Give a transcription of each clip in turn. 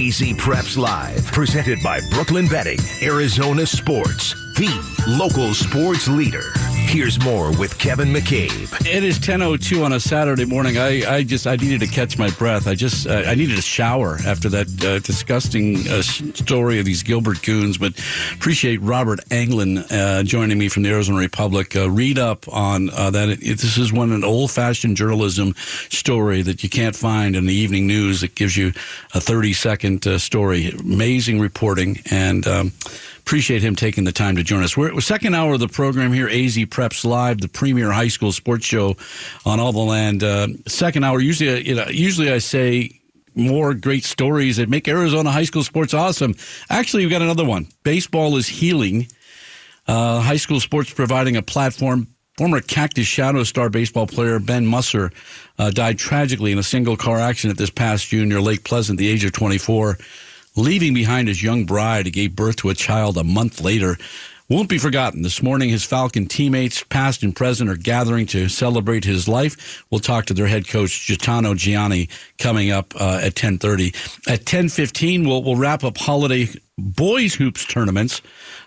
AZ Preps Live, presented by Brooklyn Betting, Arizona Sports, the local sports leader. Here's more with Kevin McCabe. It is 10:02 on a Saturday morning. I, I just I needed to catch my breath. I just uh, I needed a shower after that uh, disgusting uh, story of these Gilbert goons. But appreciate Robert Anglen uh, joining me from the Arizona Republic. Uh, read up on uh, that. It, this is one an old-fashioned journalism story that you can't find in the evening news. It gives you a 30-second story. Amazing reporting and. Um, appreciate him taking the time to join us. We're, second hour of the program here, AZ Preps Live, the premier high school sports show on all the land. Uh, second hour, usually, you know, usually I say more great stories that make Arizona high school sports awesome. Actually, we've got another one. Baseball is healing. Uh, high school sports providing a platform. Former Cactus Shadow Star baseball player Ben Musser uh, died tragically in a single car accident this past June near Lake Pleasant, the age of 24 leaving behind his young bride who gave birth to a child a month later. Won't be forgotten. This morning, his Falcon teammates, past and present, are gathering to celebrate his life. We'll talk to their head coach, Gaetano Gianni, coming up uh, at 10.30. At 10.15, we'll, we'll wrap up holiday boys hoops tournaments.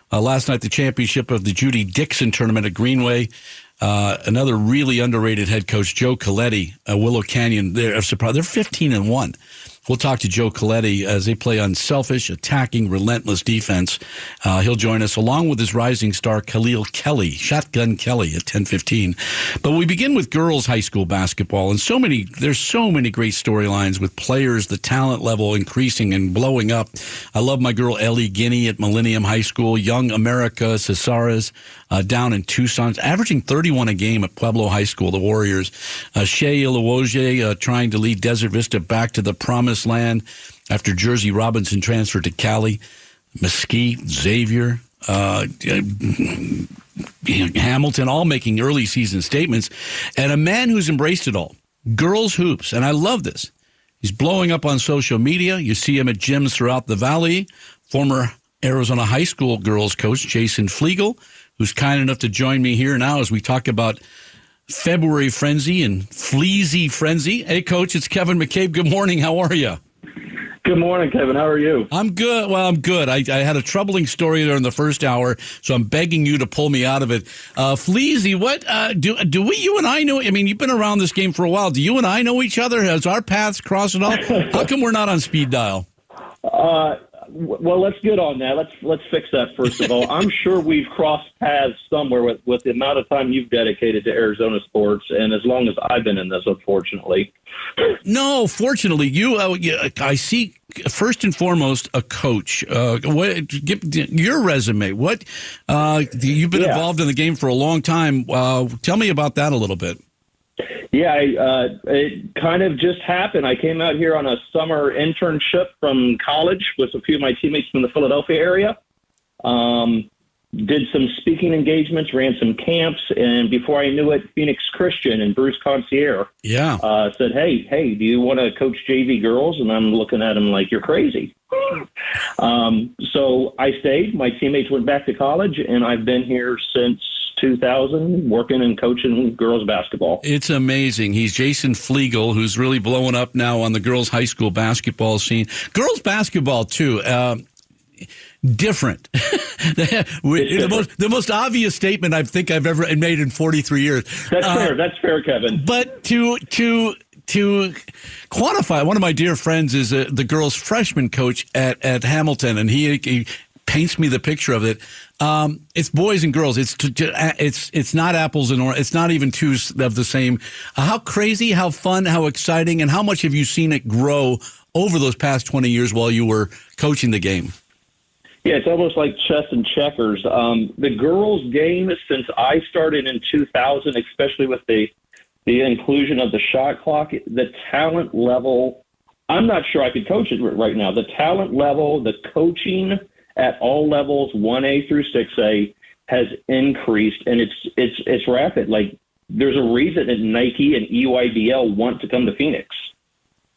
Uh, last night, the championship of the Judy Dixon tournament at Greenway. Uh, another really underrated head coach, Joe Coletti, Willow Canyon. They're. They're 15 and 1. We'll talk to Joe Coletti as they play unselfish, attacking, relentless defense. Uh, he'll join us along with his rising star Kaleel Kelly, Shotgun Kelly at 10:15. But we begin with girls high school basketball, and so many there's so many great storylines with players, the talent level increasing and blowing up. I love my girl Ellie Guinea at Millennium High School, young America Cesares uh, down in Tucson, averaging 31 a game at Pueblo High School, the Warriors. Uh, Shea Ilowoje uh, trying to lead Desert Vista back to the promised land after Jersey Robinson transferred to Cali. Mesquite, Xavier, uh, Hamilton, all making early season statements, and a man who's embraced it all. Girls hoops, and I love this. He's blowing up on social media. You see him at gyms throughout the valley. Former Arizona high school girls coach Jason Fleegle who's kind enough to join me here now as we talk about February frenzy and fleazy frenzy. Hey, Coach, it's Kevin McCabe. Good morning. How are you? Good morning, Kevin. How are you? I'm good. Well, I'm good. I, I, had a troubling story there in the first hour, so I'm begging you to pull me out of it. Uh, Fleazy, what uh, do do we? You and I know. I mean, you've been around this game for a while. Do you and I know each other? Has our paths crossed at all? How come we're not on speed dial? Uh, well, let's get on that. Let's let's fix that first of all. I'm sure we've crossed paths somewhere with with the amount of time you've dedicated to Arizona sports, and as long as I've been in this, unfortunately. No, fortunately, you. Uh, I see. First and foremost, a coach. Uh, what give, your resume? What uh, you've been yeah. involved in the game for a long time. Uh, tell me about that a little bit. Yeah, I, uh, it kind of just happened. I came out here on a summer internship from college with a few of my teammates from the Philadelphia area. Um, did some speaking engagements, ran some camps, and before I knew it, Phoenix Christian and Bruce Concierge yeah. uh, said, "Hey, hey, do you want to coach JV girls?" And I'm looking at him like, "You're crazy." um, so I stayed. My teammates went back to college, and I've been here since 2000 working and coaching girls basketball. It's amazing. He's Jason Fleegle, who's really blowing up now on the girls' high school basketball scene. Girls' basketball, too. Uh, different. the, most, the most obvious statement I think I've ever made in 43 years. That's uh, fair. That's fair, Kevin. But to to to quantify, one of my dear friends is uh, the girls' freshman coach at, at Hamilton, and he, he paints me the picture of it. Um, it's boys and girls. It's it's it's not apples and oranges. It's not even two of the same. Uh, how crazy, how fun, how exciting, and how much have you seen it grow over those past twenty years while you were coaching the game? Yeah, it's almost like chess and checkers. Um, the girls' game since I started in 2000, especially with the the inclusion of the shot clock, the talent level. I'm not sure I could coach it right now. The talent level, the coaching at all levels, 1A through 6A, has increased, and it's it's it's rapid. Like there's a reason that Nike and EYBL want to come to Phoenix.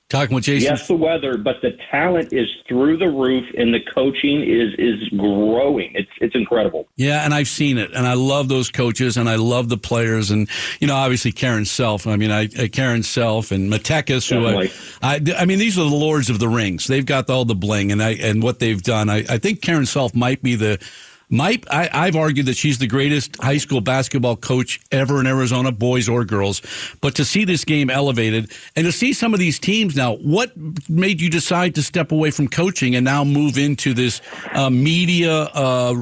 Talking with Jason. Yes, the weather, but the talent is through the roof, and the coaching is is growing. It's it's incredible. Yeah, and I've seen it, and I love those coaches, and I love the players, and you know, obviously Karen Self. I mean, I, I Karen Self and Matekis, who I, I, I mean, these are the lords of the rings. They've got all the bling, and I and what they've done. I, I think Karen Self might be the my, I, have argued that she's the greatest high school basketball coach ever in Arizona, boys or girls. But to see this game elevated and to see some of these teams now, what made you decide to step away from coaching and now move into this uh, media? Uh,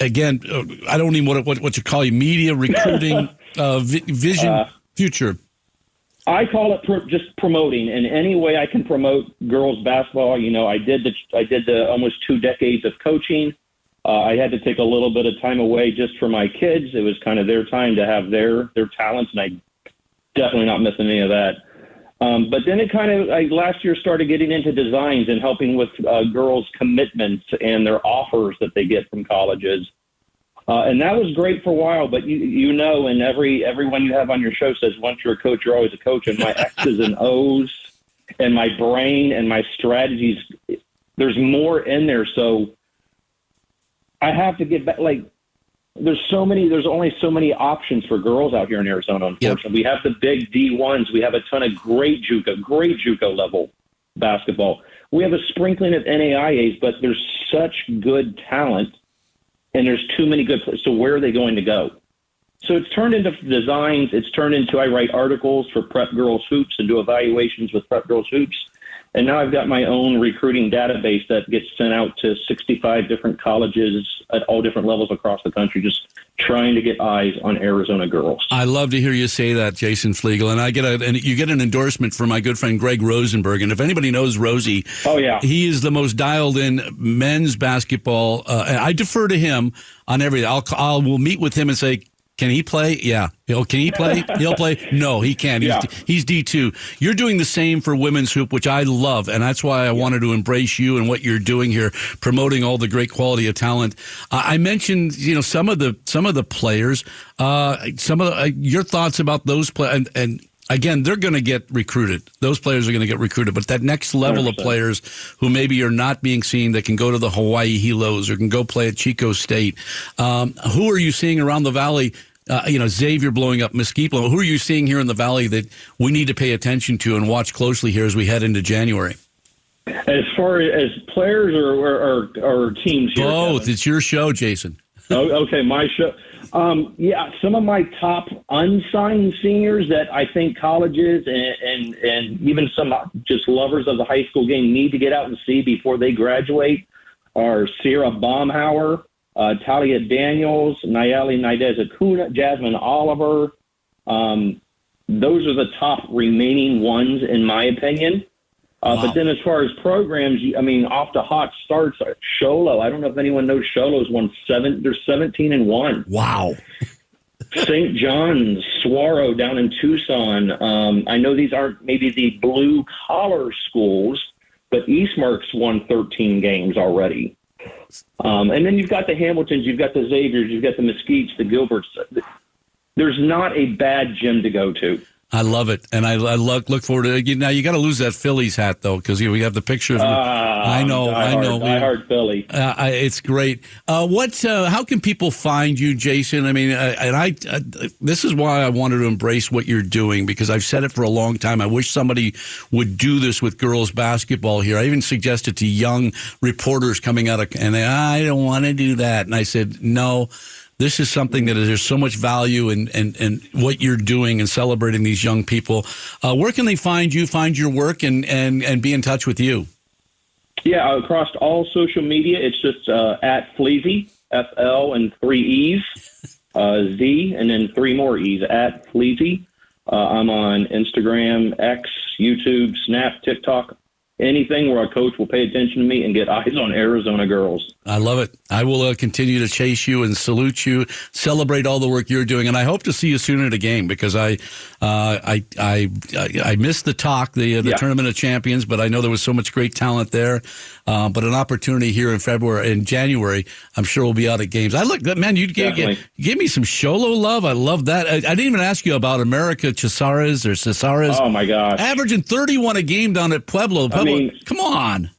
again, uh, I don't even what what what you call you media recruiting uh, vision uh, future. I call it pro- just promoting in any way I can promote girls basketball. You know, I did the I did the almost two decades of coaching. Uh, I had to take a little bit of time away just for my kids. It was kind of their time to have their their talents, and I definitely not missing any of that. Um, but then it kind of I last year started getting into designs and helping with uh, girls' commitments and their offers that they get from colleges. Uh, and that was great for a while, but you you know, and every everyone you have on your show says once you're a coach, you're always a coach. And my X's and O's, and my brain and my strategies, there's more in there. So I have to get back. Like, there's so many. There's only so many options for girls out here in Arizona. Unfortunately, yep. we have the big D ones. We have a ton of great JUCO, great JUCO level basketball. We have a sprinkling of NAIAs, but there's such good talent, and there's too many good. Players. So where are they going to go? So it's turned into designs. It's turned into I write articles for Prep Girls Hoops and do evaluations with Prep Girls Hoops. And now I've got my own recruiting database that gets sent out to 65 different colleges at all different levels across the country, just trying to get eyes on Arizona girls. I love to hear you say that, Jason Fleegle. And I get a, and you get an endorsement from my good friend Greg Rosenberg. And if anybody knows Rosie, oh yeah, he is the most dialed in men's basketball. Uh, I defer to him on everything. I'll, I'll will meet with him and say, can he play? Yeah. He'll, can he play? He'll play. No, he can't. He's, yeah. he's D two. You're doing the same for women's hoop, which I love, and that's why I wanted to embrace you and what you're doing here, promoting all the great quality of talent. Uh, I mentioned, you know, some of the some of the players. Uh, some of the, uh, your thoughts about those players and, and again, they're going to get recruited. Those players are going to get recruited. But that next level 100%. of players who maybe are not being seen that can go to the Hawaii Hilos or can go play at Chico State, um, who are you seeing around the valley? Uh, you know, Xavier blowing up Mesquite. Who are you seeing here in the valley that we need to pay attention to and watch closely here as we head into January? As far as players or or, or, or teams here, both. Kevin? It's your show, Jason. oh, okay, my show. Um, yeah, some of my top unsigned seniors that I think colleges and, and, and even some just lovers of the high school game need to get out and see before they graduate are Sierra Baumhauer, uh, Talia Daniels, Nayeli Naidez Acuna, Jasmine Oliver. Um, those are the top remaining ones, in my opinion. Uh, wow. But then, as far as programs, I mean, off to hot starts. Uh, Sholo, I don't know if anyone knows Sholo's won seven. They're seventeen and one. Wow. St. John's, Saguaro down in Tucson. Um, I know these aren't maybe the blue collar schools, but Eastmark's won 13 games already. Um, and then you've got the Hamiltons, you've got the Xaviers, you've got the Mesquites, the Gilberts. There's not a bad gym to go to. I love it, and I, I look look forward to it. Now you got to lose that Phillies hat though, because we have the picture of. Uh, I know, I know. I heard Philly. Uh, I, it's great. Uh, what? Uh, how can people find you, Jason? I mean, uh, and I. Uh, this is why I wanted to embrace what you're doing because I've said it for a long time. I wish somebody would do this with girls basketball here. I even suggested to young reporters coming out of, and they, I don't want to do that, and I said no this is something that is, there's so much value in, in, in what you're doing and celebrating these young people. Uh, where can they find you, find your work, and, and, and be in touch with you? Yeah, across all social media, it's just uh, at Fleazy, F L and three E's, uh, Z, and then three more E's at Fleazy. Uh, I'm on Instagram, X, YouTube, Snap, TikTok, anything where a coach will pay attention to me and get eyes on Arizona girls. I love it. I will uh, continue to chase you and salute you, celebrate all the work you're doing, and I hope to see you soon at a game because I, uh, I, I, I, missed the talk, the uh, the yeah. tournament of champions, but I know there was so much great talent there. Uh, but an opportunity here in February, in January, I'm sure we'll be out at games. I look, man, you gave, you gave me some Sholo love. I love that. I, I, didn't even ask you about America Cesares or Cesares. Oh my gosh, averaging 31 a game down at Pueblo. Pueblo I mean, come on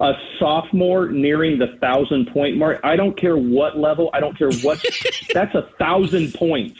a sophomore nearing the thousand point mark. I don't care what level. I don't care what. that's a thousand points.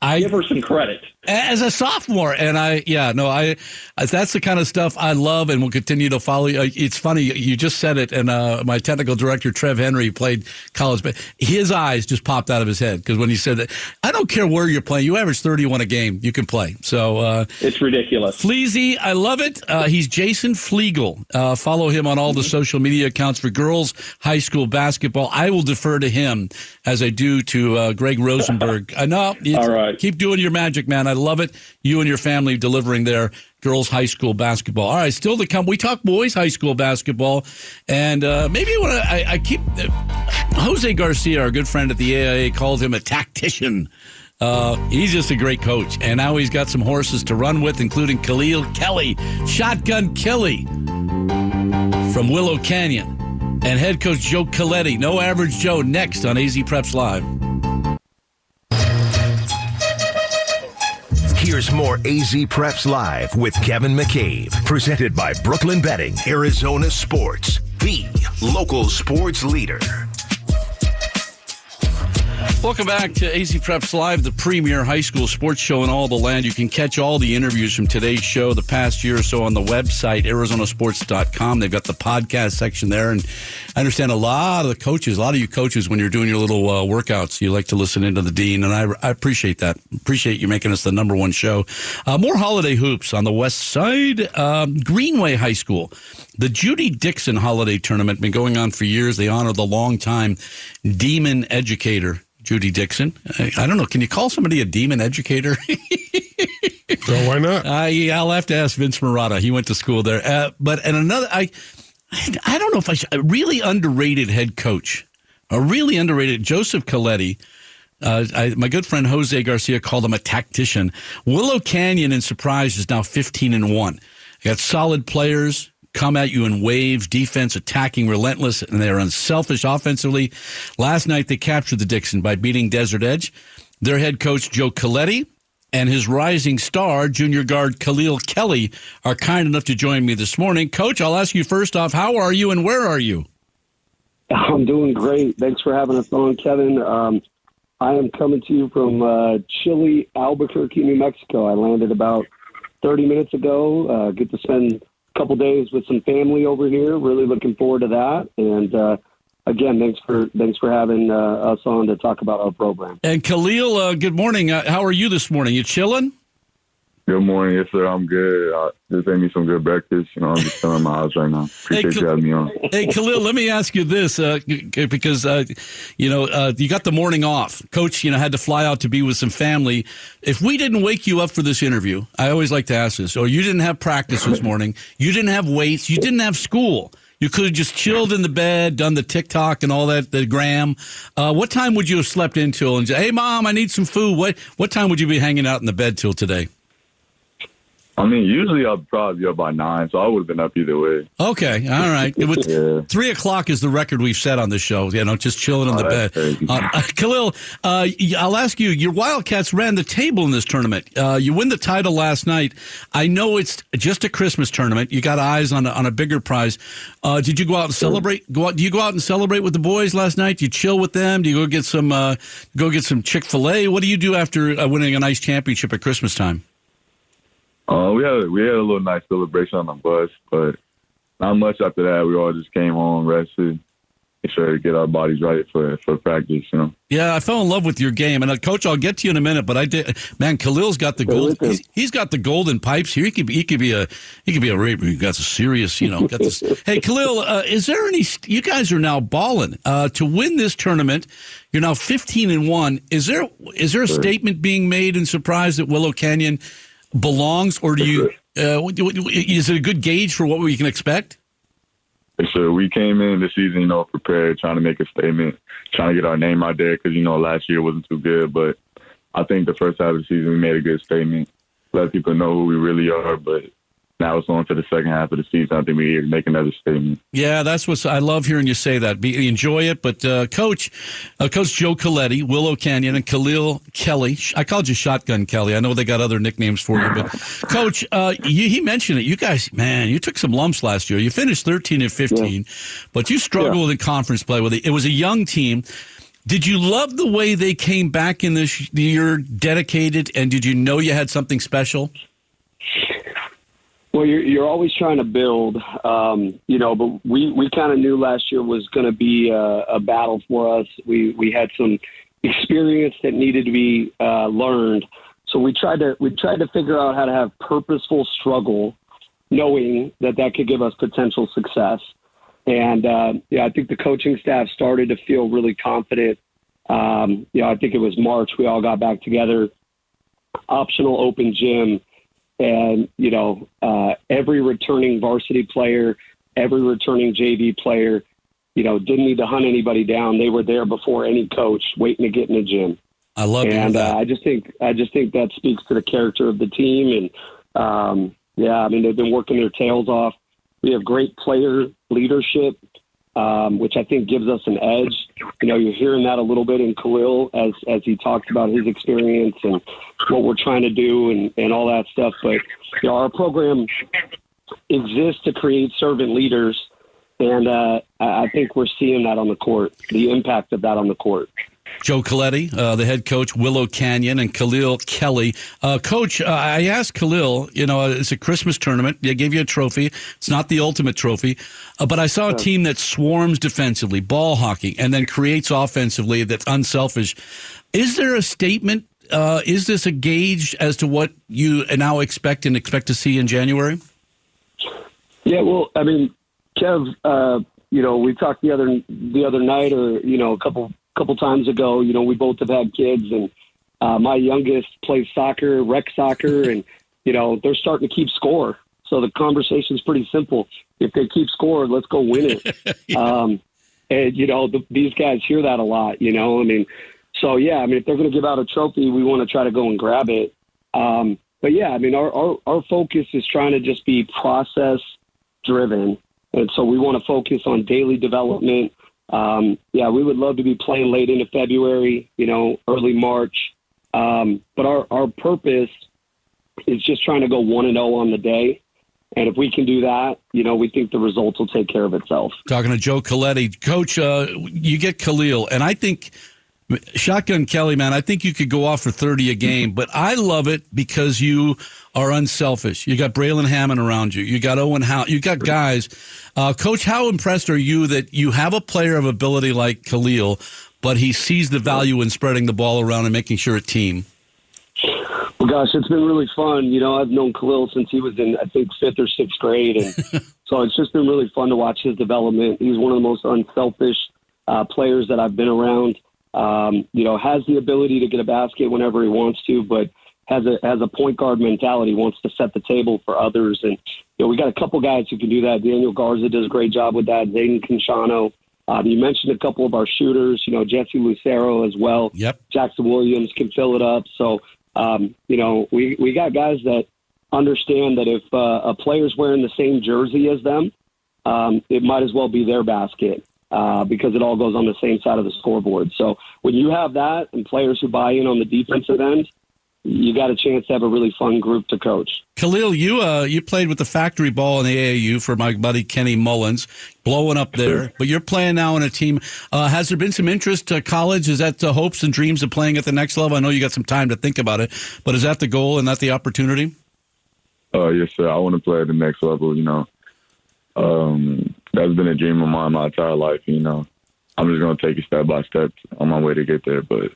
I give her some credit as a sophomore, and I yeah no I that's the kind of stuff I love and will continue to follow. It's funny you just said it, and uh, my technical director Trev Henry played college, but his eyes just popped out of his head because when he said that, I don't care where you're playing, you average 31 a game, you can play. So uh, it's ridiculous. Fleazy, I love it. Uh, he's Jason Fleegle. Uh, follow him on all the mm-hmm. social media accounts for girls high school basketball. I will defer to him as I do to uh, Greg Rosenberg. I know. All right, keep doing your magic, man. I love it. You and your family delivering their girls high school basketball. All right, still to come. We talk boys high school basketball, and uh, maybe when I, I keep uh, Jose Garcia, our good friend at the AIA, called him a tactician. Uh, he's just a great coach, and now he's got some horses to run with, including Kaleel Kelly, Shotgun Kelly from Willow Canyon, and head coach Joe Coletti. No average Joe next on AZ Preps Live. Here's more AZ Preps Live with Kevin McCabe, presented by Brooklyn Betting, Arizona Sports, the local sports leader. Welcome back to AZ Preps Live, the premier high school sports show in all the land. You can catch all the interviews from today's show the past year or so on the website, arizonasports.com. They've got the podcast section there. And I understand a lot of the coaches, a lot of you coaches, when you're doing your little uh, workouts, you like to listen into the dean. And I, I, appreciate that. Appreciate you making us the number one show. Uh, more holiday hoops on the west side. Um, Greenway High School. The Judy Dixon Holiday Tournament been going on for years. They honor the longtime demon educator Judy Dixon. I, I, don't know. Can you call somebody a demon educator? so why not? I, I'll have to ask Vince Marotta. He went to school there. Uh, but and another, I, I don't know if I should, a really underrated head coach, a really underrated Joseph Coletti. Uh, I, my good friend Jose Garcia called him a tactician. Willow Canyon in surprise is now fifteen and one. got solid players come at you in waves, defense attacking relentless, and they're unselfish offensively. Last night they captured the Dixon by beating Desert Edge. Their head coach Joe Coletti and his rising star, junior guard Kaleel Kelly, are kind enough to join me this morning. Coach, I'll ask you first off, how are you and where are you? I'm doing great. Thanks for having us on, Kevin. Um, I am coming to you from uh, chilly Albuquerque, New Mexico. I landed about 30 minutes ago. Uh, get to spend couple days with some family over here. Really looking forward to that. And uh, again, thanks for thanks for having uh, us on to talk about our program. And Kaleel, uh, good morning. Uh, how are you this morning? You chilling? Good morning. Yes, sir. I'm good. I just ate me some good breakfast. You know, I'm just chilling in my house right now. Appreciate hey, you having me on. Hey, Kaleel, let me ask you this, uh, because uh, you know uh, you got the morning off. Coach, you know, had to fly out to be with some family. If we didn't wake you up for this interview, I always like to ask this: or you didn't have practice this morning, you didn't have weights, you didn't have school. You could have just chilled in the bed, done the TikTok and all that, the gram. Uh, what time would you have slept until and say, "Hey, mom, I need some food"? What what time would you be hanging out in the bed till today? I mean, usually I'd probably be up by nine, so I would have been up either way. Okay, all right. Yeah. Three o'clock is the record we've set on this show. You know, just chilling in oh, the bed. Uh, uh, Kaleel, uh, I'll ask you. Your Wildcats ran the table in this tournament. Uh, you win the title last night. I know it's just a Christmas tournament. You got eyes on a, on a bigger prize. Uh, did you go out and celebrate? Go out? Do you go out and celebrate with the boys last night? Do you chill with them? Do you go get some uh, go get some Chick Fil A? What do you do after winning a nice championship at Christmas time? Uh, we had we had a little nice celebration on the bus, but not much after that. We all just came home, rested, make sure to get our bodies right for for practice. You know. Yeah, I fell in love with your game, and uh, coach, I'll get to you in a minute. But I did, man. Kaleel's got the gold. He's, he's got the golden pipes here. He could be, he could be a he could be a raper. He got a serious, you know. Got this. hey, Kaleel, uh, is there any? You guys are now balling uh, to win this tournament. You're now 15 and one. Is there is there a statement being made in surprise that Willow Canyon? Belongs, or do you Uh, is it a good gauge for what we can expect? So we came in this season, you know, prepared, trying to make a statement, trying to get our name out there because you know last year wasn't too good. But I think the first half of the season we made a good statement, let people know who we really are. But now it's on to the second half of the season. I think we need to make another statement. Yeah, that's what I love hearing you say that. Be, enjoy it. But uh, Coach, uh, Coach Joe Coletti, Willow Canyon, and Kaleel Kelly. I called you Shotgun Kelly. I know they got other nicknames for you, but Coach, uh, you, he mentioned it. You guys, man, you took some lumps last year. You finished thirteen and fifteen, yeah. but you struggled yeah. in conference play with it. It was a young team. Did you love the way they came back in this year, dedicated, and did you know you had something special? Well, you're, you're always trying to build, um, you know, but we, we kind of knew last year was going to be a, a, battle for us. We, we had some experience that needed to be uh, learned. So we tried to, we tried to figure out how to have purposeful struggle, knowing that that could give us potential success. And, uh, yeah, I think the coaching staff started to feel really confident. Um, you know, I think it was March. We all got back together, optional open gym and you know uh, every returning varsity player, every returning JV player, you know, didn't need to hunt anybody down. They were there before any coach, waiting to get in the gym. I love and uh, I just think I just think that speaks to the character of the team, and um, yeah, I mean they've been working their tails off. We have great player leadership um, which I think gives us an edge. You know, you're hearing that a little bit in Kaleel as as he talks about his experience and what we're trying to do and, and all that stuff. But you know, our program exists to create servant leaders, and uh, I think we're seeing that on the court, the impact of that on the court. Joe Coletti, uh, the head coach, Willow Canyon, and Kaleel Kelly. Uh, coach, uh, I asked Kaleel, you know, it's a Christmas tournament. They gave you a trophy. It's not the ultimate trophy, uh, but I saw a team that swarms defensively, ball hockey, and then creates offensively that's unselfish. Is there a statement? Uh, is this a gauge as to what you now expect and expect to see in January? Yeah, well, I mean, Kev, uh, you know, we talked the other the other night, or you know, a couple couple times ago. You know, we both have had kids, and uh, my youngest plays soccer, rec soccer, and you know they're starting to keep score. So the conversation is pretty simple. If they keep score, let's go win it. yeah. um, and you know the, these guys hear that a lot. You know, I mean, so yeah, I mean if they're going to give out a trophy, we want to try to go and grab it. Um, but yeah, I mean our, our our focus is trying to just be process driven, and so we want to focus on daily development um, yeah, we would love to be playing late into February, you know, early March. Um, but our, our purpose is just trying to go 1 and 0 on the day. And if we can do that, you know, we think the results will take care of itself. Talking to Joe Coletti. Coach, uh, you get Kaleel, and I think Shotgun Kelly, man, I think you could go off for 30 a game, but I love it because you are unselfish. You got Braylon Hammond around you. You got Owen Howe. You got guys. Uh, Coach, how impressed are you that you have a player of ability like Kaleel, but he sees the value in spreading the ball around and making sure a team? Well, gosh, it's been really fun. You know, I've known Kaleel since he was in, I think, fifth or sixth grade, and so it's just been really fun to watch his development. He's one of the most unselfish uh, players that I've been around. Um, you know, has the ability to get a basket whenever he wants to, but has a has a point guard mentality, wants to set the table for others. And you know, we got a couple guys who can do that. Daniel Garza does a great job with that. Zayden Conchano. Um, you mentioned a couple of our shooters. You know, Jesse Lucero as well. Yep. Jackson Williams can fill it up. So um, you know, we we got guys that understand that if uh, a player's wearing the same jersey as them, um, it might as well be their basket uh, because it all goes on the same side of the scoreboard. So when you have that and players who buy in on the defensive end, you got a chance to have a really fun group to coach. Kaleel, you uh, you played with the factory ball in the AAU for my buddy Kenny Mullins, blowing up there. But you're playing now in a team. Uh, has there been some interest to college? Is that the hopes and dreams of playing at the next level? I know you got some time to think about it, but is that the goal and that the opportunity? Oh uh, yes, sir. I want to play at the next level. You know, um, that's been a dream of mine my entire life. You know, I'm just gonna take it step by step on my way to get there. But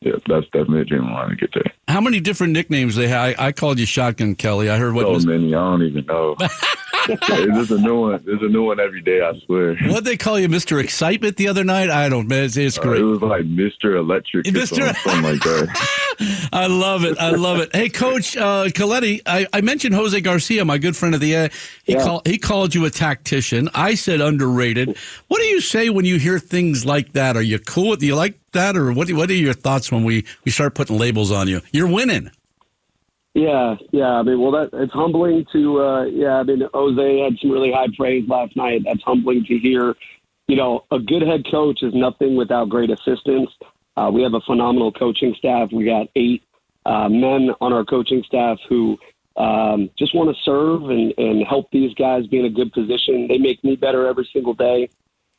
yeah, that's definitely a dream of mine to get there. How many different nicknames they have? I, I called you Shotgun Kelly. I heard what so was... many. I don't even know. There's a new one. There's a new one every day. I swear. What they call you, Mister Excitement, the other night? I don't. It's, it's Uh, great. it was like Mr. Electric, something, something like that. I love it. I love it. Hey, Coach uh, Coletti, I, I mentioned Jose Garcia, my good friend of the air. He Yeah. called he called you a tactician. I said underrated. What do you say when you hear things like that? Are you cool? Do you like that, or what? do- What are your thoughts when we we start putting labels on you? You're winning. Yeah, yeah. I mean, well, that it's humbling to. Uh, yeah, I mean, Jose had some really high praise last night. That's humbling to hear. You know, a good head coach is nothing without great assistance. Uh, we have a phenomenal coaching staff. We got eight uh, men on our coaching staff who um, just want to serve and, and help these guys be in a good position. They make me better every single day.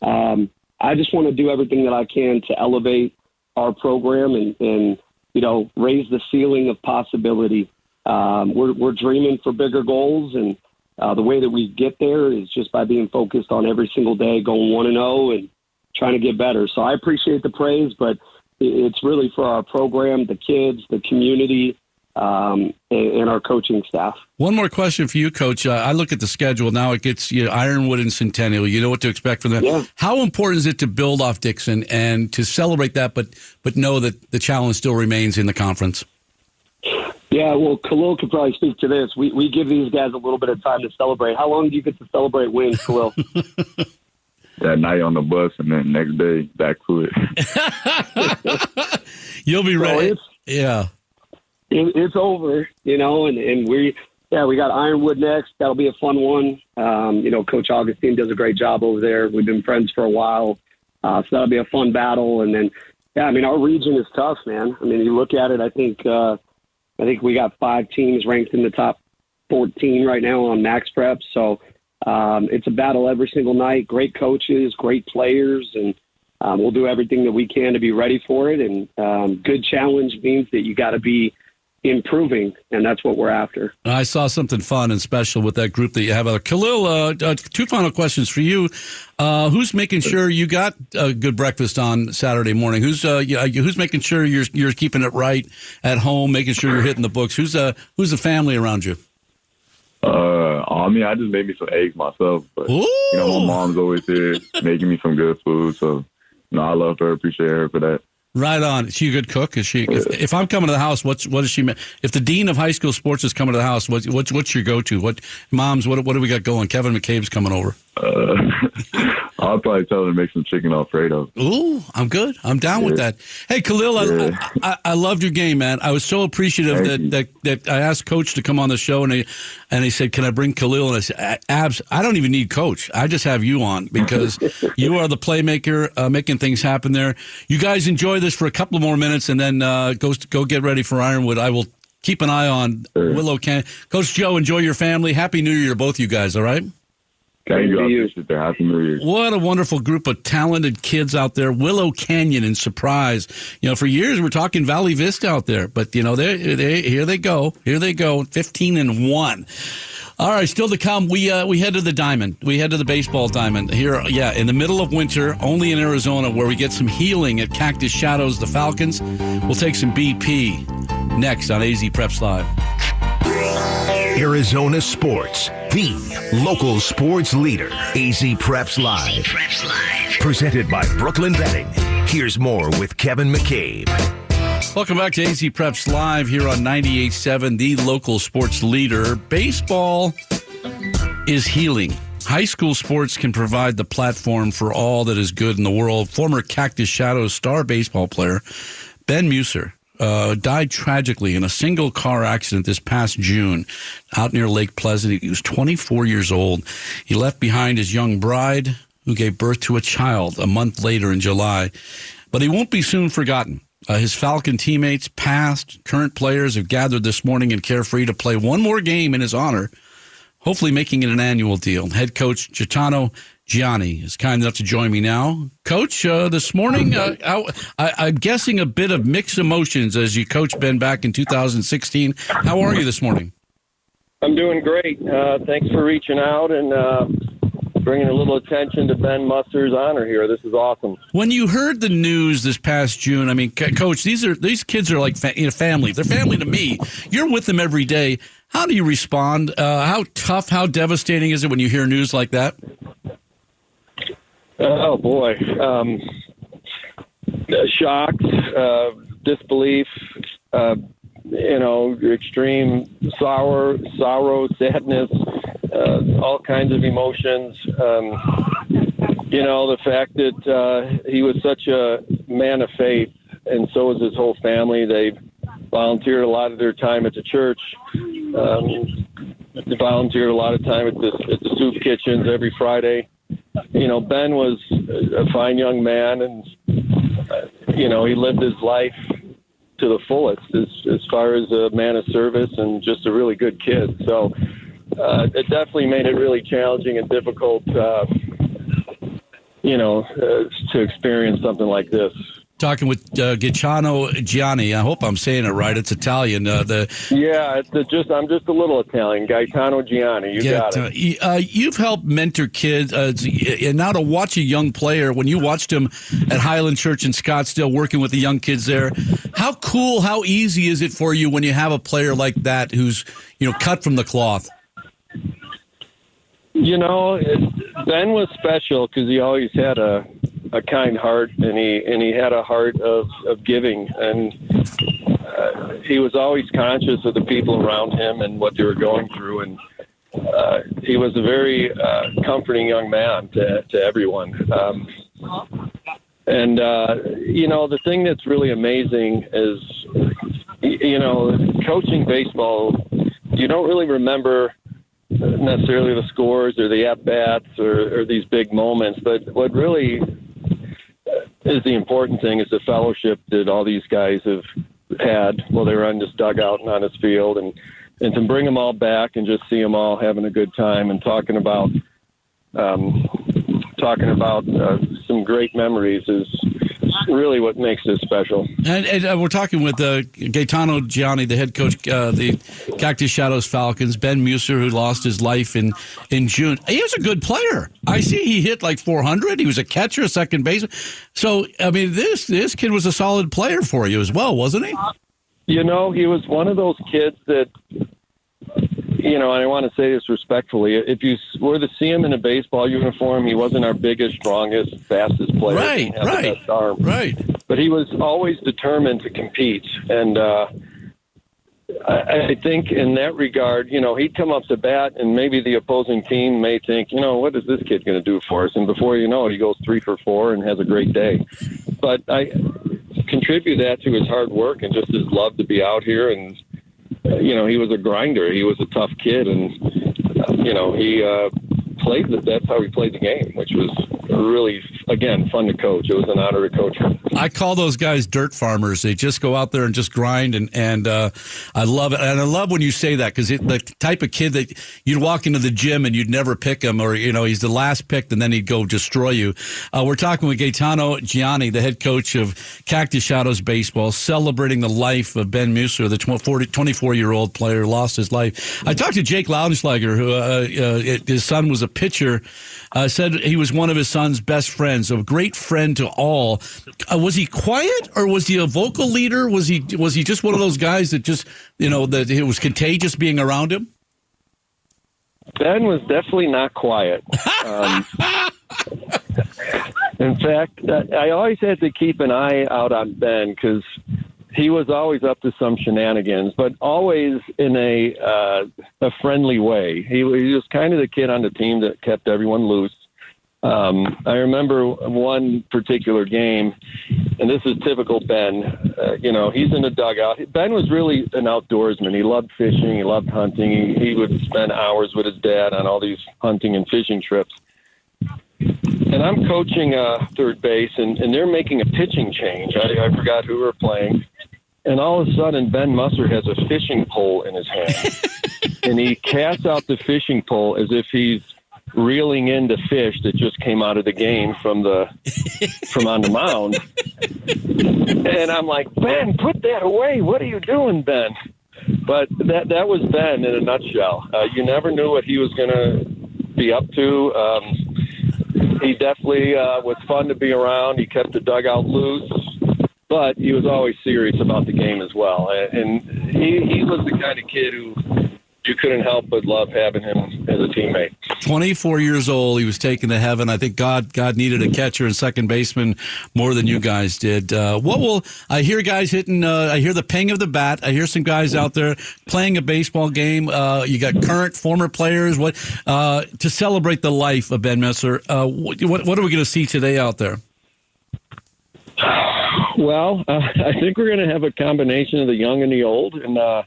Um, I just want to do everything that I can to elevate our program and, and you know raise the ceiling of possibility. Um, we're we're dreaming for bigger goals, and uh, the way that we get there is just by being focused on every single day, going one and zero, and trying to get better. So I appreciate the praise, but it's really for our program, the kids, the community, um, and, and our coaching staff. One more question for you, Coach. Uh, I look at the schedule now. It gets you know, Ironwood and Centennial. You know what to expect from them. Yeah. How important is it to build off Dixon and to celebrate that, but but know that the challenge still remains in the conference? Yeah, well, Kaleel could probably speak to this. We we give these guys a little bit of time to celebrate. How long do you get to celebrate wins, Kaleel? That night on the bus, and then next day back to it. You'll be So ready. it's- Yeah. it, it's over, you know, and, and we, yeah, we got Ironwood next. That'll be a fun one. Um, you know, Coach Augustine does a great job over there. We've been friends for a while. Uh, so that'll be a fun battle. And then, yeah, I mean, our region is tough, man. I mean, you look at it, I think, uh, I think we got five teams ranked in the top 14 right now on max prep. So, um, it's a battle every single night. Great coaches, great players, and um, we'll do everything that we can to be ready for it. And um, good challenge means that you got to be improving, and that's what we're after. I saw something fun and special with that group that you have. Uh, Kaleel, uh, uh, two final questions for you. Uh, who's making sure you got a good breakfast on Saturday morning? Who's uh, who's making sure you're you're keeping it right at home, making sure you're hitting the books? Who's uh, who's the family around you? Uh, I mean, I just made me some eggs myself, but Ooh. you know, my mom's always here making me some good food. So, you know, I love her, appreciate her for that. Right on. Is she a good cook? Is she? If, uh, if I'm coming to the house, what's what is she? If the dean of high school sports is coming to the house, what, what's what's your go to? What moms? What what do we got going? Kevin McCabe's coming over. Uh, I'll probably tell her to make some chicken Alfredo. Ooh, I'm good. I'm down with that. Hey, Kaleel, I, Yeah. I, I loved your game, man. I was so appreciative that, that that I asked Coach to come on the show, and he and he said, "Can I bring Kaleel?" And I said, "Abs, I don't even need Coach. I just have you on because you are the playmaker, uh, making things happen there. You guys enjoy this for a couple more minutes, and then uh, go go get ready for Ironwood. I will." Keep an eye on Sure. Willow Can. Coach Joe, enjoy your family. Happy New Year both you guys, all right? Thank you. you. appreciate that. Happy New Year. What a wonderful group of talented kids out there. Willow Canyon and Surprise. You know, for years we're talking Valley Vista out there, but you know, they they here they go. Here they go. 15 and 1. All right, still to come. We uh, we head to the diamond. We head to the baseball diamond here. Yeah, in the middle of winter, only in Arizona, where we get some healing at Cactus Shadows. The Falcons. We'll take some BP next on AZ Preps Live. Arizona Sports, the local sports leader. AZ Preps Live. Presented by Brooklyn Betting. Here's more with Kevin McCabe. Welcome back to AZ Preps Live here on 98.7, the local sports leader. Baseball is healing. High school sports can provide the platform for all that is good in the world. Former Cactus Shadows star baseball player Ben Muser uh, died tragically in a single car accident this past June out near Lake Pleasant. He was 24 years old. He left behind his young bride, who gave birth to a child a month later in July. But he won't be soon forgotten. Uh, his Falcon teammates, past, current players, have gathered this morning in Carefree to play one more game in his honor, hopefully making it an annual deal. Head coach Gaetano Gianni is kind enough to join me now. Coach, uh, this morning, uh, I, I'm guessing a bit of mixed emotions as you coached Ben back in 2016. How are you this morning? I'm doing great. Uh, thanks for reaching out and uh, bringing a little attention to Ben Muster's honor here. This is awesome. When you heard the news this past June, I mean, C- Coach, these are these kids are like fa- you know, family. They're family to me. You're with them every day. How do you respond? Uh, how tough, how devastating is it when you hear news like that? Oh boy, um, shocked, uh, disbelief, uh, you know, extreme sour, sorrow, sadness, uh, all kinds of emotions. Um, you know, the fact that uh, he was such a man of faith, and so was his whole family. They volunteered a lot of their time at the church. Um, they volunteered a lot of time at the, at the soup kitchens every Friday. You know, Ben was a fine young man, and you know he lived his life to the fullest as, as far as a man of service and just a really good kid. So uh, it definitely made it really challenging and difficult. Uh, you know, uh, to experience something like this talking with uh, Gaetano Gianni. I hope I'm saying it right. It's Italian. Uh, the yeah, it's just I'm just a little Italian. Gaetano Gianni. You got it. Uh, you've helped mentor kids, uh, and now to watch a young player when you watched him at Highland Church in Scottsdale, working with the young kids there. How cool, how easy is it for you when you have a player like that who's you know cut from the cloth? You know, Ben was special because he always had a a kind heart, and he and he had a heart of of giving, and uh, he was always conscious of the people around him and what they were going through, and uh, he was a very uh, comforting young man to to everyone. Um, and uh, you know, the thing that's really amazing is, you know, coaching baseball. You don't really remember necessarily the scores or the at bats or, or these big moments, but what really is the important thing is the fellowship that all these guys have had while they were on this dugout and on this field, and and to bring them all back and just see them all having a good time and talking about um, talking about uh, some great memories is really what makes this special. And, and uh, we're talking with uh, Gaetano Gianni, the head coach, uh, the Cactus Shadows Falcons. Ben Muser, who lost his life in in June. He was a good player. I see he hit like 400. He was a catcher, a second baseman. So I mean, this this kid was a solid player for you as well, wasn't he? You know, he was one of those kids that you know, and I want to say this respectfully. If you were to see him in a baseball uniform, he wasn't our biggest, strongest, fastest player. Right, right, arm. right. But he was always determined to compete, and uh, I, I think in that regard, you know, he'd come up to bat, and maybe the opposing team may think, you know, what is this kid going to do for us? And before you know it, he goes three for four and has a great day. But I contribute that to his hard work and just his love to be out here and you know, he was a grinder. He was a tough kid, and you know, he uh, played. The, that's how he played the game, which was really, again, fun to coach. It was an honor to coach. I call those guys dirt farmers. They just go out there and just grind, and and uh, I love it. And I love when you say that because the type of kid that you'd walk into the gym and you'd never pick him, or you know he's the last picked, and then he'd go destroy you. Uh, we're talking with Gaetano Gianni, the head coach of Cactus Shadows baseball, celebrating the life of Ben Muser, the 24 year old player, lost his life. I talked to Jake Laudenschlager, who uh, uh his son was a pitcher. Said he was one of his son's best friends, a great friend to all. Uh, was he quiet or was he a vocal leader? Was he was he just one of those guys that just you know that it was contagious being around him? Ben was definitely not quiet. Um, in fact, I always had to keep an eye out on Ben because he was always up to some shenanigans, but always in a uh, a friendly way. He, he was kind of the kid on the team that kept everyone loose. Um, I remember one particular game, and this is typical Ben. Uh, you know, he's in the dugout. Ben was really an outdoorsman. He loved fishing. He loved hunting. He, he would spend hours with his dad on all these hunting and fishing trips. And I'm coaching uh, third base, and, and they're making a pitching change. I, I forgot who we were playing. And all of a sudden, Ben Musser has a fishing pole in his hand. and he casts out the fishing pole as if he's reeling in the fish that just came out of the game from the from on the mound. And I'm like, Ben, put that away. What are you doing, Ben? But that that was Ben in a nutshell. Uh, you never knew what he was going to be up to. Um, he definitely uh, was fun to be around. He kept the dugout loose, but he was always serious about the game as well. And he, he was the kind of kid who you couldn't help but love having him as a teammate. 24 years old, he was taken to heaven. I think God God needed a catcher and second baseman more than you guys did. Uh, what will I hear? Guys hitting. Uh, I hear the ping of the bat. I hear some guys out there playing a baseball game. Uh, you got current, former players. What uh, to celebrate the life of Ben Messer? Uh, what, what are we going to see today out there? Well, uh, I think we're going to have a combination of the young and the old, and uh,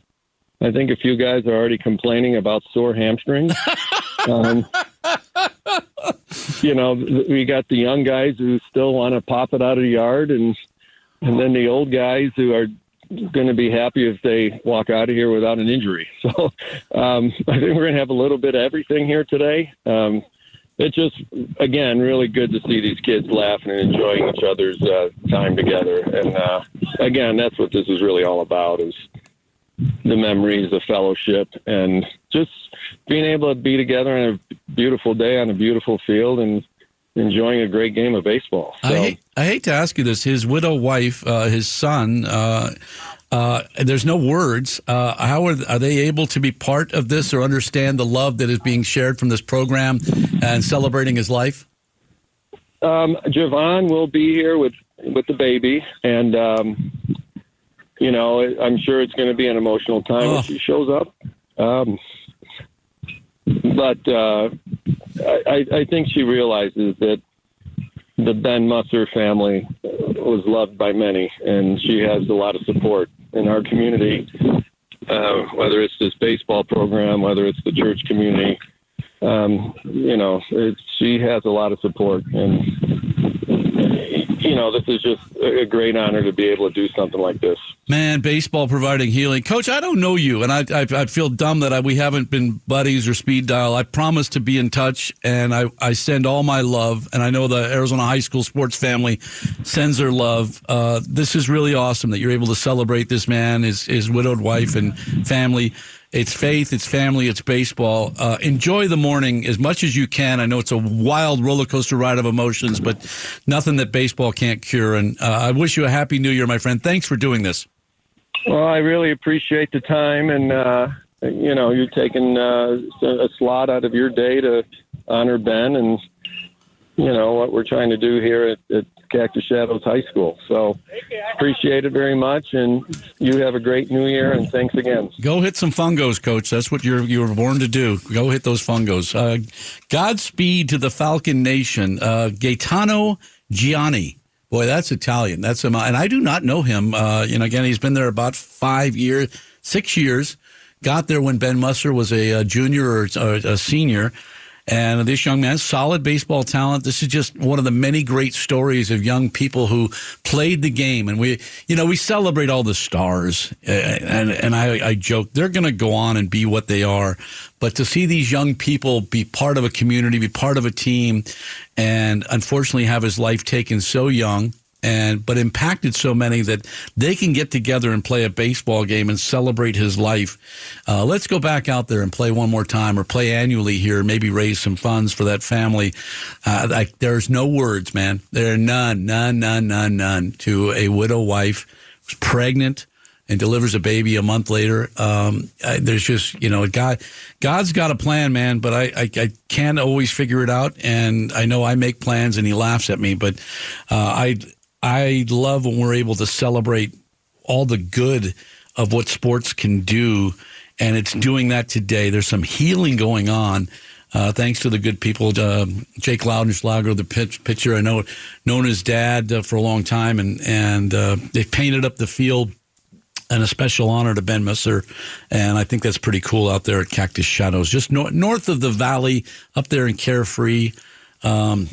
I think a few guys are already complaining about sore hamstrings. um, you know, we got the young guys who still want to pop it out of the yard, and and then the old guys who are going to be happy if they walk out of here without an injury. So um, I think we're going to have a little bit of everything here today. Um, it's just again really good to see these kids laughing and enjoying each other's uh, time together. And uh, again, that's what this is really all about: is the memories, the fellowship, and just being able to be together on a beautiful day on a beautiful field and enjoying a great game of baseball. So, I, hate, I hate to ask you this. His widow wife, uh, his son, uh, uh, there's no words. Uh, how are, are they able to be part of this or understand the love that is being shared from this program and celebrating his life? Um, Javon will be here with with the baby, and um, you know, I'm sure it's going to be an emotional time oh. when she shows up. Um, but uh, I, I think she realizes that the Ben Musser family was loved by many, and she has a lot of support in our community. Uh, whether it's this baseball program, whether it's the church community, um, you know, she has a lot of support, and you know, this is just a great honor to be able to do something like this. Man, baseball providing healing, Coach. I don't know you, and I I, I feel dumb that I, we haven't been buddies or speed dial. I promise to be in touch, and I I send all my love, and I know the Arizona high school sports family sends their love. Uh, this is really awesome that you're able to celebrate this man, his his widowed wife and family. It's faith, it's family, it's baseball. Uh, enjoy the morning as much as you can. I know it's a wild roller coaster ride of emotions, but nothing that baseball can't cure. And uh, I wish you a happy new year, my friend. Thanks for doing this. Well, I really appreciate the time, and uh, you know, you're taking uh, a slot out of your day to honor Ben, and you know what we're trying to do here at, at Cactus Shadows High School. So appreciate it very much, and you have a great New Year. And thanks again. Go hit some fungos, Coach. That's what you're you were born to do. Go hit those fungos. Uh, Godspeed to the Falcon Nation, uh, Gaetano Gianni. Boy, that's Italian. That's him, and I do not know him. Uh, you know, again, he's been there about five years, six years. Got there when Ben Musser was a, a junior or a, a senior. And this young man, solid baseball talent. This is just one of the many great stories of young people who played the game. And we, you know, we celebrate all the stars. Uh, and, and I, I joke, they're going to go on and be what they are. But to see these young people be part of a community, be part of a team, and unfortunately have his life taken so young, and but impacted so many that they can get together and play a baseball game and celebrate his life. Uh, let's go back out there and play one more time, or play annually here, maybe raise some funds for that family. Uh, there's no words, man. There are none, none, none, none, none to a widow wife who's pregnant and delivers a baby a month later. Um, I, there's just, you know, God, God's got a plan, man, but I, I, I, can't always figure it out. And I know I make plans and he laughs at me, but uh, I, I love when we're able to celebrate all the good of what sports can do, and it's doing that today. There's some healing going on. Uh, thanks to the good people, uh, Jake Loudenschlager, the pitch, pitcher I know, known his dad uh, for a long time, and and uh, they painted up the field. And a special honor to Ben Musser, and I think that's pretty cool out there at Cactus Shadows, just no- north of the valley, up there in Carefree. Um,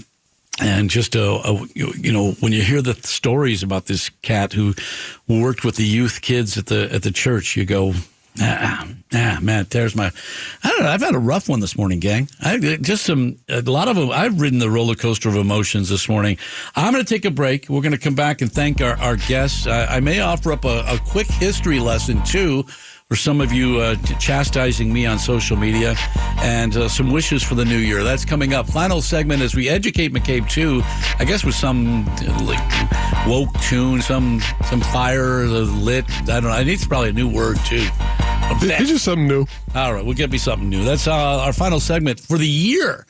and just a, a, you know when you hear the stories about this cat who worked with the youth kids at the at the church you go ah, ah man there's my i don't know i've had a rough one this morning gang. I just some a lot of them i've ridden the roller coaster of emotions this morning. I'm going to take a break. We're going to come back and thank our, our guests. I, I may offer up a, a quick history lesson too for some of you uh, chastising me on social media and uh, some wishes for the new year. That's coming up. Final segment as we educate McCabe too. I guess with some like woke tune, some some fire lit. I don't know. I need probably a new word too. It's just something new. All right, we'll get me something new. That's uh, our final segment for the year.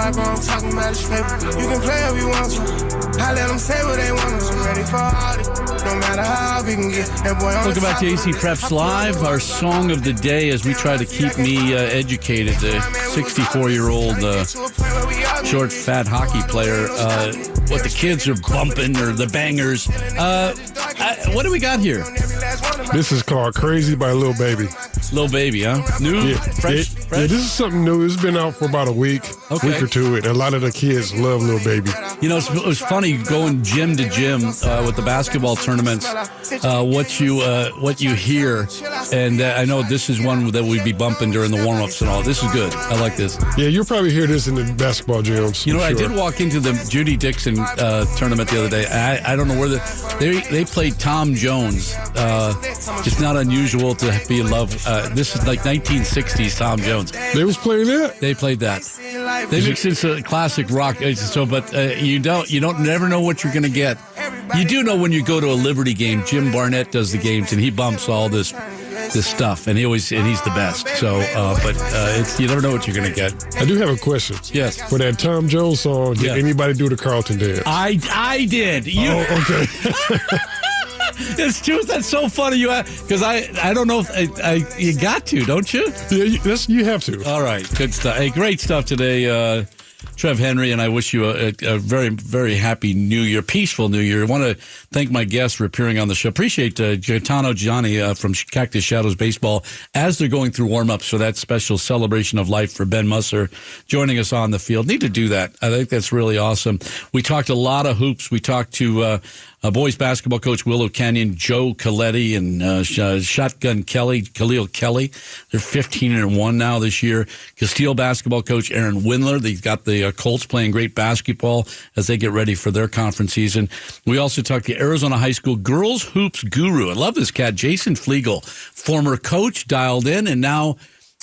It. Not a bro, I'm talking about this paper. You can play if you want to. I let them say what they want to. I'm ready for all it. No matter how we can get. That boy on Welcome the back to AZ Preps Live. Our song of the day as we try to keep me uh, educated. The 64 year old uh, short, fat hockey player. Uh, what the kids are bumping or the bangers. Uh, I, what do we got here? This is called Crazy by Lil Baby. Little baby, huh? New, Yeah, fresh, yeah, yeah, this is something new. It's been out for about a week, Okay. week or two, and a lot of the kids love Little Baby. You know, it's, it was funny going gym to gym uh, with the basketball tournaments. Uh, what you uh, what you hear, and uh, I know this is one that we'd be bumping during the warm ups and all. This is good. I like this. Yeah, you'll probably hear this in the basketball gyms. You know, I'm I did walk into the Judy Dixon uh, tournament the other day. I, I don't know where the they they played Tom Jones. Uh, it's not unusual to be in love. Uh, this is like 1960s Tom Jones. They was playing that. They played that. They mix in some classic rock. So, but uh, you don't you don't never know what you're going to get. You do know when you go to a Liberty game. Jim Barnett does the games, and he bumps all this this stuff, and he always and he's the best. So, uh, but uh, it's you never know what you're going to get. I do have a question. Yes. For that Tom Jones song, did Yeah. anybody do the Carlton dance? I I did. You, oh, okay. It's true. That's so funny. You because I I don't know if I, I you got to don't you? yeah, you, that's, you have to. All right, good stuff. Hey, great stuff today, uh, Trev Henry, and I wish you a, a, very very happy New Year, peaceful New Year. I want to thank my guests for appearing on the show. Appreciate uh, Gaetano Gianni uh, from Cactus Shadows Baseball as they're going through warm ups for that special celebration of life for Ben Musser joining us on the field. Need to do that. I think that's really awesome. We talked a lot of hoops. We talked to. Uh, uh, boys basketball coach Willow Canyon, Joe Coletti, and uh, uh, Shotgun Kelly, Kaleel Kelly. They're 15 and 1 now this year. Casteel basketball coach Aaron Windler. They've got the uh, Colts playing great basketball as they get ready for their conference season. We also talked to Arizona High School girls hoops guru. I love this cat, Jason Fleegle, former coach, dialed in, and now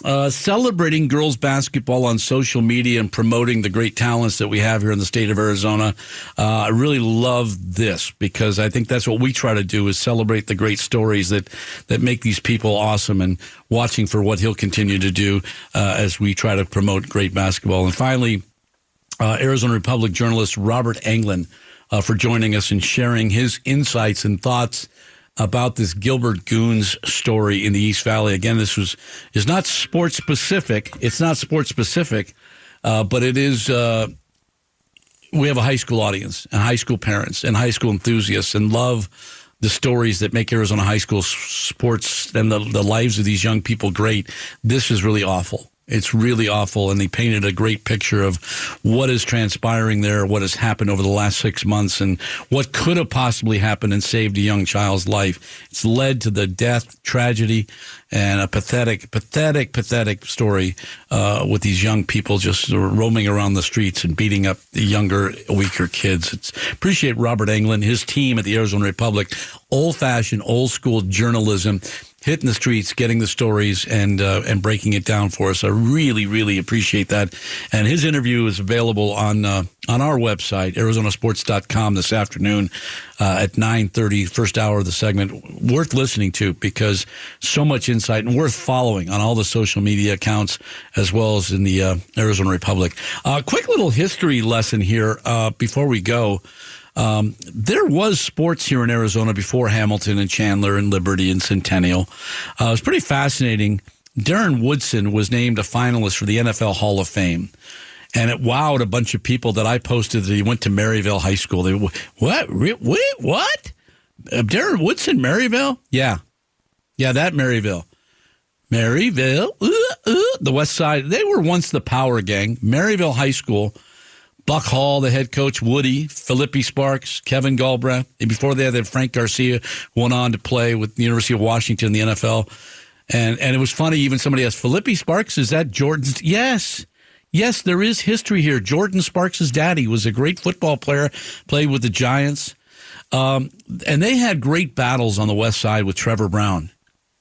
uh, celebrating girls basketball on social media and promoting the great talents that we have here in the state of Arizona. Uh, I really love this because I think that's what we try to do is celebrate the great stories that that make these people awesome and watching for what he'll continue to do uh, as we try to promote great basketball. And finally, uh, Arizona Republic journalist Robert Anglen uh, for joining us and sharing his insights and thoughts about this Gilbert Goons story in the East Valley. Again, this was is not sports specific. It's not sports specific, uh, but it is. Uh, we have a high school audience and high school parents and high school enthusiasts and love the stories that make Arizona high school sports and the, the lives of these young people great. This is really awful. It's really awful. And they painted a great picture of what is transpiring there, what has happened over the last six months, and what could have possibly happened and saved a young child's life. It's led to the death, tragedy, and a pathetic, pathetic, pathetic story uh, with these young people just roaming around the streets and beating up the younger, weaker kids. It's appreciate Robert Anglen, his team at the Arizona Republic, old fashioned, old school journalism. Hitting the streets, getting the stories, and uh, and breaking it down for us. I really, really appreciate that. And his interview is available on uh, on our website, ArizonaSports.com, this afternoon uh, at 9.30, first hour of the segment. Worth listening to because so much insight and worth following on all the social media accounts as well as in the uh, Arizona Republic. Uh, quick little history lesson here uh, before we go. Um, there was sports here in Arizona before Hamilton and Chandler and Liberty and Centennial. Uh, it was pretty fascinating. Darren Woodson was named a finalist for the NFL Hall of Fame. And it wowed a bunch of people that I posted that he went to Maryvale High School. They what? What? What? Uh, Darren Woodson, Maryvale? Yeah. Yeah, that Maryvale. Maryvale, uh, uh, the West Side. They were once the power gang. Maryvale High School. Buck Hall, the head coach, Woody, Phillippi Sparks, Kevin Galbraith. And before that, they had Frank Garcia, who went on to play with the University of Washington, in the NFL. And and it was funny, even somebody asked, Phillippi Sparks, is that Jordin's? Yes. Yes, there is history here. Jordin Sparks' daddy was a great football player, played with the Giants. Um, and they had great battles on the west side with Trevor Brown.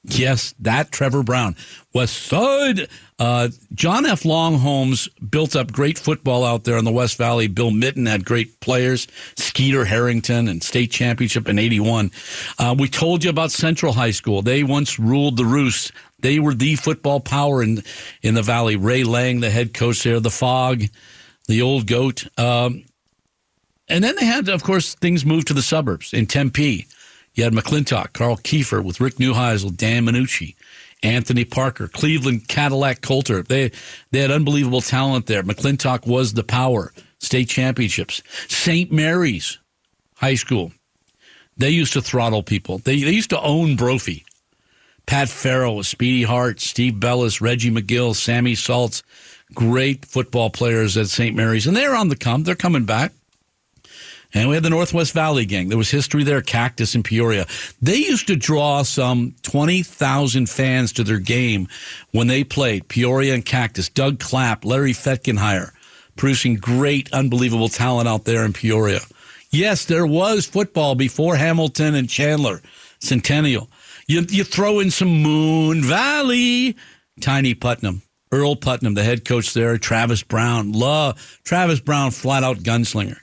Yes, that Trevor Brown. West Side. Uh, John F. Longholmes built up great football out there in the West Valley. Bill Mitten had great players, Skeeter Harrington and state championship in 81. Uh, we told you about Central High School. They once ruled the roost. They were the football power in, in the Valley. Ray Lang, the head coach there, the Fog, the old goat. Um, and then they had, of course, things moved to the suburbs in Tempe. You had McClintock, Karl Kiefer with Rick Neuheisel, Dan Minucci, Anthony Parker, Cleveland Cadillac Coulter. They they had unbelievable talent there. McClintock was the power. State championships. St. Mary's High School. They used to throttle people. They, they used to own Brophy. Pat Farrell, Speedy Hart, Steve Bellis, Reggie McGill, Sammy Salts, great football players at St. Mary's. And they're on the come. They're coming back. And we had the Northwest Valley Gang. There was history there, Cactus in Peoria. They used to draw some 20,000 fans to their game when they played Peoria and Cactus. Doug Clapp, Larry Fetkenheier, producing great, unbelievable talent out there in Peoria. Yes, there was football before Hamilton and Chandler, Centennial. You, you throw in some Moon Valley, Tiny Putnam. Earl Putnam, the head coach there, Travis Brown. Love Travis Brown, flat out gunslinger.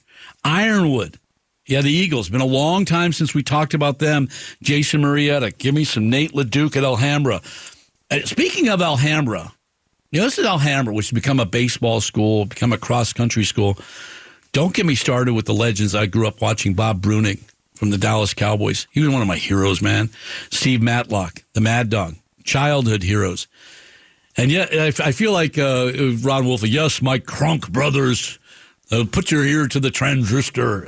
Ironwood. Yeah, the Eagles. Been a long time since we talked about them. Jason Marietta. Give me some Nate LeDuc at Alhambra. Uh, speaking of Alhambra, you know, this is Alhambra, which has become a baseball school, become a cross country school. Don't get me started with the legends. I grew up watching Bob Breunig from the Dallas Cowboys. He was one of my heroes, man. Steve Matlock, the Mad Dog, childhood heroes. And yet, I feel like uh, Ron Wolf. Yes, my Crunk brothers. Uh, put your ear to the transistor.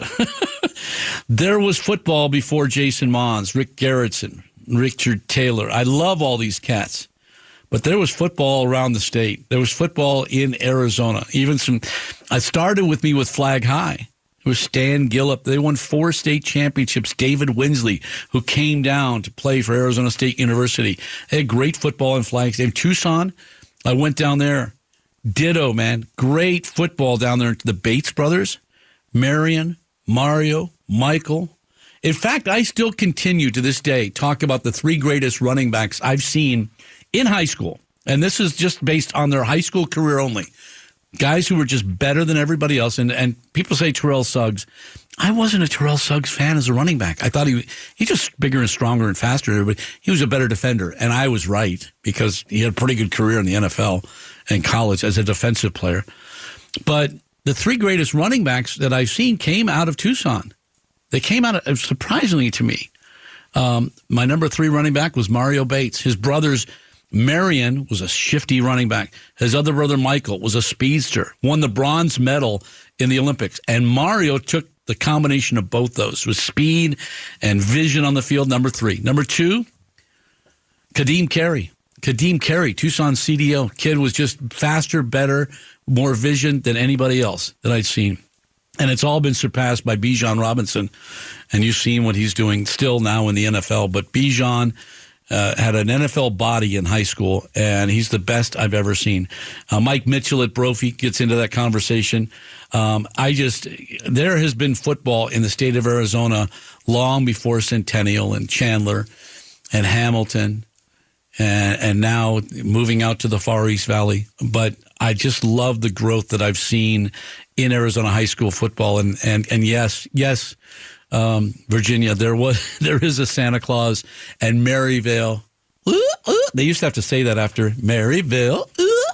there was football before Jason Mons, Rick Garrettson, Richard Taylor. I love all these cats. But there was football around the state. There was football in Arizona. Even some, I started with me with Flag High. It was Stan Gillip. They won four state championships. David Winsley, who came down to play for Arizona State University. They had great football in Flag In Tucson, I went down there. Ditto, man. Great football down there. The Bates brothers, Marion, Mario, Michael. In fact, I still continue to this day talk about the three greatest running backs I've seen in high school. And this is just based on their high school career only. Guys who were just better than everybody else. And, and people say Terrell Suggs. I wasn't a Terrell Suggs fan as a running back. I thought he he's just bigger and stronger and faster, but he was a better defender. And I was right because he had a pretty good career in the NFL and college as a defensive player. But the three greatest running backs that I've seen came out of Tucson. They came out of, surprisingly to me. Um, my number three running back was Mario Bates. His brothers, Marion was a shifty running back. His other brother, Michael, was a speedster, won the bronze medal in the Olympics. And Mario took the combination of both those with speed and vision on the field, number three. Number two, Ka'Deem Carey. Ka'Deem Carey, Tucson CDO. Kid was just faster, better, more vision than anybody else that I'd seen. And it's all been surpassed by Bijan Robinson. And you've seen what he's doing still now in the NFL. But Bijan uh, had an NFL body in high school, and he's the best I've ever seen. Uh, Mike Mitchell at Brophy gets into that conversation. Um, I just, there has been football in the state of Arizona long before Centennial and Chandler and Hamilton and, and now moving out to the Far East Valley. But I just love the growth that I've seen in Arizona high school football. And, and, and yes, yes, um, Virginia, there was, there is a Santa Claus and Maryvale. Ooh, ooh. They used to have to say that after Maryvale, ooh,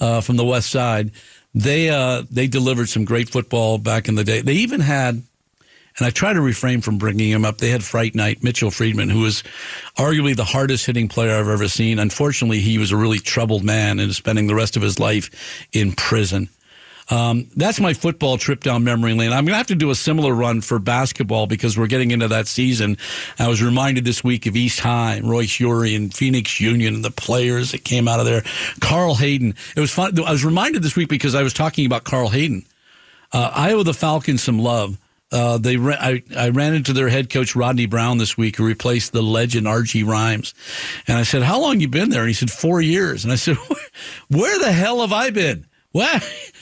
uh, from the West Side. They, uh, they delivered some great football back in the day. They even had, and I try to refrain from bringing him up. They had Fright Night, Mitchell Friedman, who was arguably the hardest hitting player I've ever seen. Unfortunately, he was a really troubled man and is spending the rest of his life in prison. Um, that's my football trip down memory lane. I'm going to have to do a similar run for basketball because we're getting into that season. I was reminded this week of East High, Roy Urey, and Phoenix Union, and the players that came out of there. Carl Hayden. It was fun. I was reminded this week because I was talking about Carl Hayden. Uh, I owe the Falcons some love. Uh, they I, I ran into their head coach Rodney Brown this week, who replaced the legend R.G. Rhymes, and I said, "How long you been there?" And he said, four years." And I said, "Where the hell have I been? What?"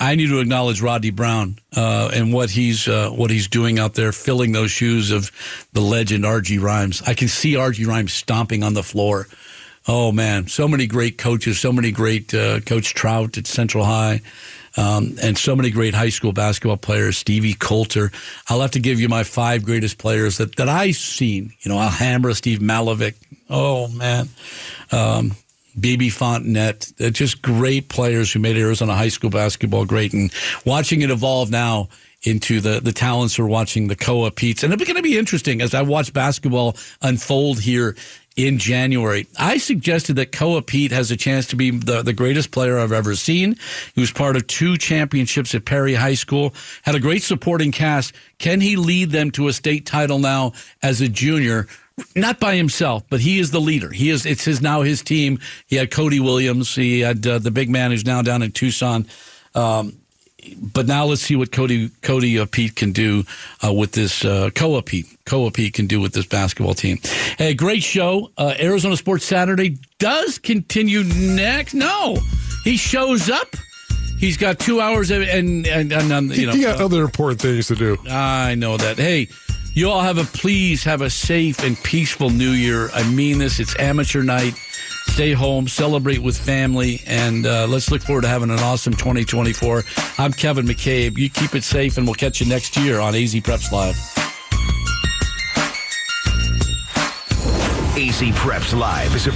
I need to acknowledge Rodney Brown uh, and what he's uh, what he's doing out there, filling those shoes of the legend R.G. Rhymes. I can see R.G. Rhymes stomping on the floor. Oh man, so many great coaches, so many great uh, Coach Trout at Central High, um, and so many great high school basketball players. Stevie Coulter. I'll have to give you my five greatest players that that I've seen. You know, Alhambra, Steve Malovic. Oh man. Um, BB Fontenette, they're just great players who made Arizona high school basketball great. And watching it evolve now into the, the talents who are watching the Koa Peats. And it's going to be interesting as I watch basketball unfold here in January. I suggested that Koa Peat has a chance to be the, the greatest player I've ever seen. He was part of two championships at Perry High School, had a great supporting cast. Can he lead them to a state title now as a junior? not by himself, but he is the leader. He is. It's his now his team. He had Cody Williams. He had uh, the big man who's now down in Tucson. Um, but now let's see what Cody Cody uh, Peat can do uh, with this uh, Koa Peat. Koa Peat can do with this basketball team. Hey, great show. Uh, Arizona Sports Saturday does continue next. No, he shows up. He's got two hours of, and and, and, and you know he got other important things to do. I know that. Hey. You all have a please have a safe and peaceful new year. I mean this. It's amateur night. Stay home, celebrate with family, and uh, let's look forward to having an awesome 2024. I'm Kevin McCabe. You keep it safe, and we'll catch you next year on AZ Preps Live. AZ Preps Live is a